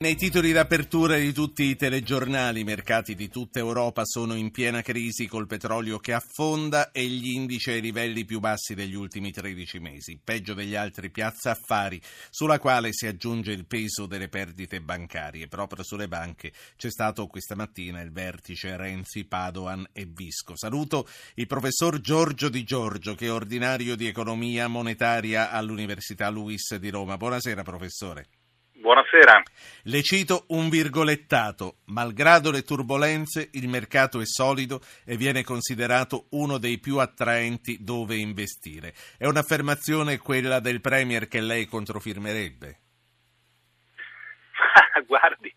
Nei titoli d'apertura di tutti i telegiornali, i mercati di tutta Europa sono in piena crisi col petrolio che affonda e gli indici ai livelli più bassi degli ultimi 13 mesi. Peggio degli altri piazza affari, sulla quale si aggiunge il peso delle perdite bancarie. Proprio sulle banche c'è stato questa mattina il vertice Renzi, Padoan e Visco. Saluto il professor Giorgio Di Giorgio, che è ordinario di economia monetaria all'Università Luis di Roma. Buonasera, professore. Buonasera. Le cito un virgolettato. Malgrado le turbulenze, il mercato è solido e viene considerato uno dei più attraenti dove investire. È un'affermazione quella del Premier che lei controfirmerebbe? Guardi,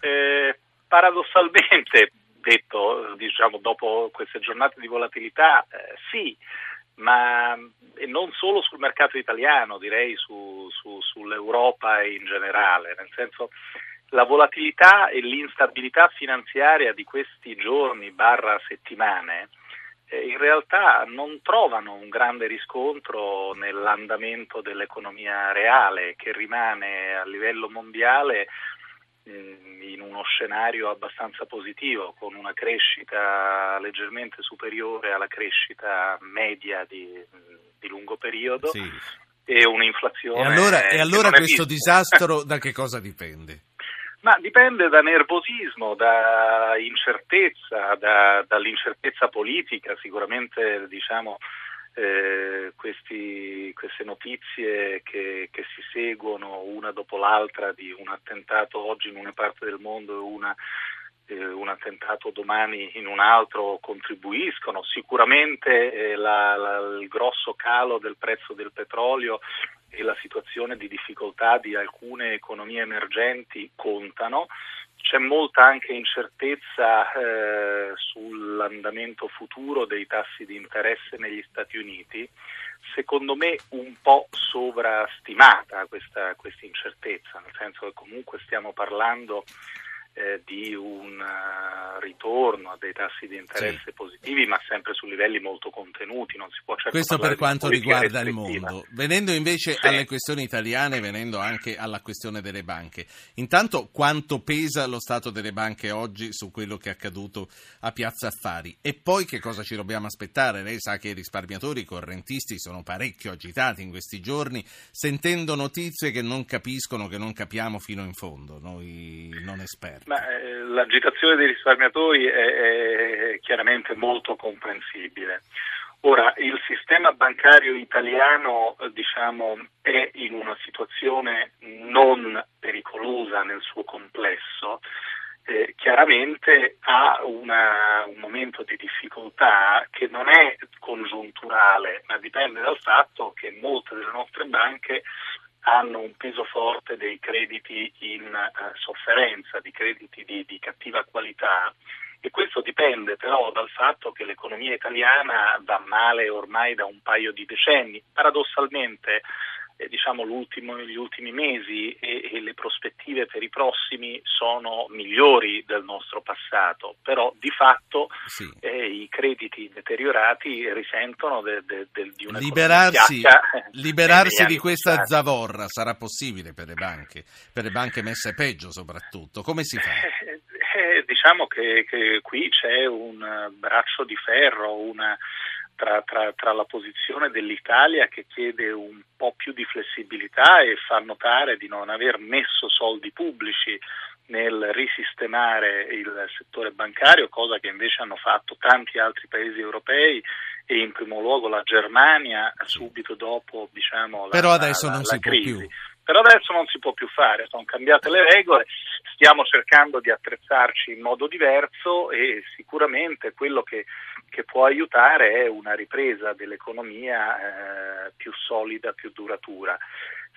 eh, paradossalmente, detto diciamo, dopo queste giornate di volatilità, eh, sì, ma non solo sul mercato italiano, direi su, su, sull'Europa in generale, nel senso la volatilità e l'instabilità finanziaria di questi giorni barra settimane eh, in realtà non trovano un grande riscontro nell'andamento dell'economia reale che rimane a livello mondiale in uno scenario abbastanza positivo, con una crescita leggermente superiore alla crescita media di, di lungo periodo sì. e un'inflazione. E allora, e allora questo disastro da che cosa dipende? Ma dipende da nervosismo, da incertezza, da, dall'incertezza politica, sicuramente diciamo eh, questi, queste notizie che, che, si seguono una dopo l'altra di un attentato oggi in una parte del mondo e una, eh, un attentato domani in un altro contribuiscono. Sicuramente eh, la, la, il grosso calo del prezzo del petrolio e la situazione di difficoltà di alcune economie emergenti contano. C'è molta anche incertezza eh, sull'andamento futuro dei tassi di interesse negli Stati Uniti, secondo me un po' sovrastimata questa, questa incertezza, nel senso che comunque stiamo parlando eh, di un uh, ritorno a dei tassi di interesse sì. positivi, ma sempre su livelli molto contenuti. Non si può certo Questo per quanto riguarda il mondo. Venendo invece sì. alle questioni italiane, venendo anche alla questione delle banche. Intanto, quanto pesa lo stato delle banche oggi su quello che è accaduto a Piazza Affari? E poi che cosa ci dobbiamo aspettare? Lei sa che i risparmiatori, i correntisti sono parecchio agitati in questi giorni, sentendo notizie che non capiscono, che non capiamo fino in fondo, noi non esperti. Ma, eh, l'agitazione dei risparmiatori è, è chiaramente molto comprensibile. Ora, il sistema bancario italiano diciamo, è in una situazione non pericolosa nel suo complesso, eh, chiaramente ha una, un momento di difficoltà che non è congiunturale, ma dipende dal fatto che molte delle nostre banche hanno un peso forte dei crediti in uh, sofferenza, di crediti di, di, cattiva qualità e questo dipende però dal fatto che l'economia italiana va male ormai da un paio di decenni. Paradossalmente eh, diciamo, gli ultimi mesi e, e, le prospettive per i prossimi sono migliori del nostro passato, però di fatto sì. eh, i crediti deteriorati risentono de, de, de, di una liberarsi, liberarsi di questa passati. zavorra sarà possibile per le banche, per le banche messe peggio soprattutto. Come si fa? Eh, eh, diciamo che, che, qui c'è un braccio di ferro, una tra, tra, tra, la posizione dell'Italia che chiede un po' più di flessibilità e fa notare di non aver messo soldi pubblici nel risistemare il settore bancario, cosa che invece hanno fatto tanti altri paesi europei e in primo luogo la Germania subito dopo diciamo, la, Però adesso la, non la, si crisi. può più. Però adesso non si può più fare, sono cambiate le regole, stiamo cercando di attrezzarci in modo diverso e sicuramente quello che, che può aiutare è una ripresa dell'economia eh, più solida, più duratura.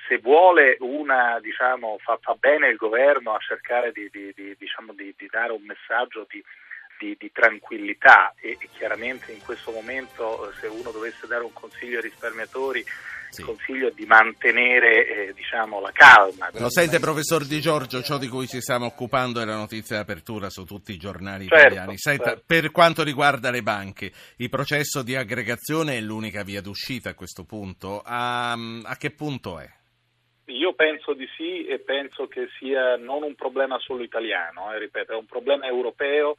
Se vuole una, diciamo, fa, fa bene il governo a cercare di, di, di, diciamo, di dare un messaggio di, di, di, tranquillità e, e, chiaramente in questo momento se uno dovesse dare un consiglio ai risparmiatori sì. consiglio di mantenere eh, diciamo, la calma. Lo sente professor Di Giorgio, ciò di cui ci stiamo occupando è la notizia d'apertura su tutti i giornali certo, italiani. Senta, certo. per quanto riguarda le banche, il processo di aggregazione è l'unica via d'uscita a questo punto. A, a che punto è? Io penso di sì e penso che sia non un problema solo italiano, eh, ripeto, è un problema europeo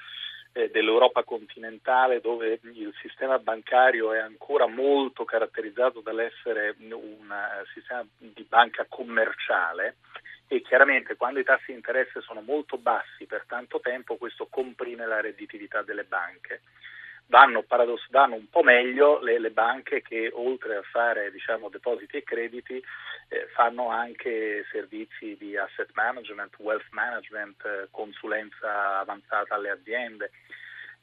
eh, dell'Europa continentale dove il sistema bancario è ancora molto caratterizzato dall'essere un uh, sistema di banca commerciale e chiaramente quando i tassi di interesse sono molto bassi per tanto tempo questo comprime la redditività delle banche. Vanno, paradoss- vanno un po' meglio le, le, banche che oltre a fare diciamo, depositi e crediti eh, fanno anche servizi di asset management, wealth management, eh, consulenza avanzata alle aziende,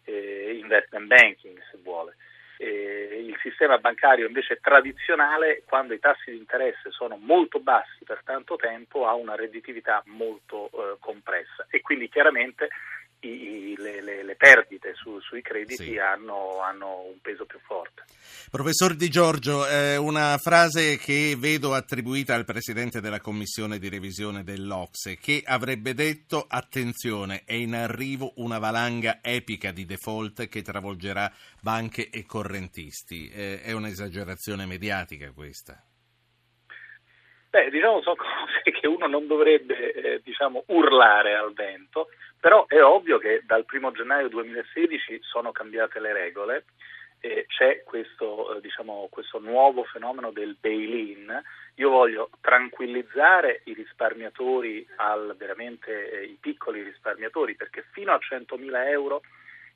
eh, investment banking se vuole. il sistema bancario invece tradizionale, quando i tassi di interesse sono molto bassi per tanto tempo, ha una redditività molto eh, compressa e quindi chiaramente i, le, le, le, perdite su, sui crediti sì. hanno, hanno, un peso più forte. Professor Di Giorgio, eh, una frase che vedo attribuita al Presidente della Commissione di revisione dell'Ocse, che avrebbe detto attenzione, è in arrivo una valanga epica di default che travolgerà banche e correntisti. Eh, è un'esagerazione mediatica questa? Beh, diciamo sono cose che uno non dovrebbe eh, diciamo, urlare al vento, però è ovvio che dal 1 gennaio 2016 sono cambiate le regole e c'è questo, eh, diciamo, questo nuovo fenomeno del bail-in. Io voglio tranquillizzare i risparmiatori, al, veramente eh, i piccoli risparmiatori, perché fino a 100.000 euro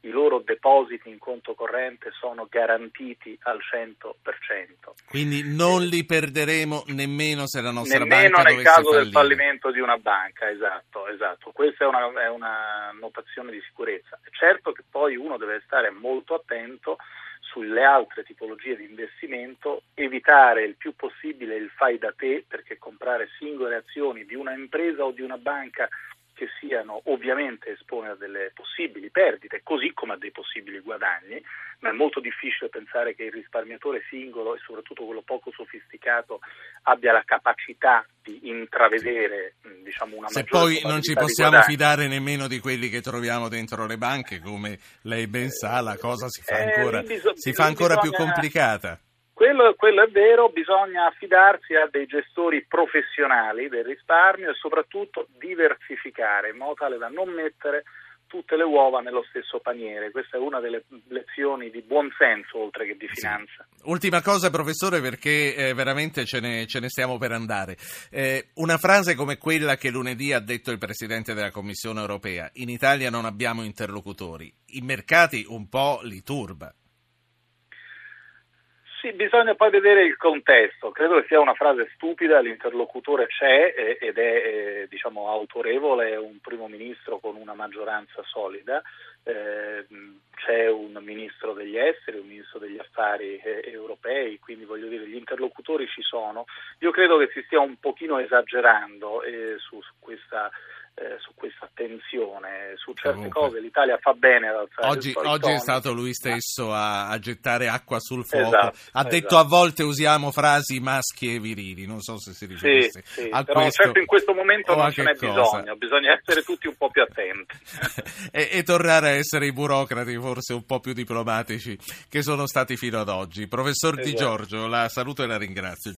i loro depositi in conto corrente sono garantiti al 100%. Quindi non li perderemo nemmeno se la nostra nemmeno banca nel caso fallire. del fallimento di una banca, esatto, esatto. Questa è una, è una notazione di sicurezza. Certo che poi uno deve stare molto attento sulle altre tipologie di investimento, evitare il più possibile il fai da te, perché comprare singole azioni di una impresa o di una banca che siano ovviamente espone a delle possibili perdite, così come a dei possibili guadagni, ma è molto difficile pensare che il risparmiatore singolo e soprattutto quello poco sofisticato abbia la capacità di intravedere diciamo, una Se poi non ci possiamo fidare nemmeno di quelli che troviamo dentro le banche, come lei ben sa, la cosa si fa eh, ancora, eh, bis- si fa ancora bisogna... più complicata. Quello, quello, è vero, bisogna affidarsi a dei gestori professionali del risparmio e soprattutto diversificare in modo tale da non mettere tutte le uova nello stesso paniere. Questa è una delle lezioni di buon senso oltre che di finanza. Sì. Ultima cosa, professore, perché eh, veramente ce ne, ce ne, stiamo per andare. Eh, una frase come quella che lunedì ha detto il Presidente della Commissione europea, in Italia non abbiamo interlocutori, i mercati un po' li turba. Sì, bisogna poi vedere il contesto. Credo che sia una frase stupida, l'interlocutore c'è ed è eh, diciamo, autorevole, è un primo ministro con una maggioranza solida, eh, c'è un ministro degli esteri, un ministro degli affari eh, europei, quindi voglio dire gli interlocutori ci sono. Io credo che si stia un pochino esagerando su, su questa eh, su questa tensione, su certe Comunque. cose l'Italia fa bene ad alzare oggi, oggi è stato lui stesso a, a, gettare acqua sul fuoco, esatto, ha detto esatto. a volte usiamo frasi maschi e virili, non so se si riferisse sì, sì, a però questo certo in questo momento non ce n'è bisogno, bisogna essere tutti un po' più attenti. e, e tornare a essere i burocrati forse un po' più diplomatici che sono stati fino ad oggi. Professor esatto. Di Giorgio, la saluto e la ringrazio.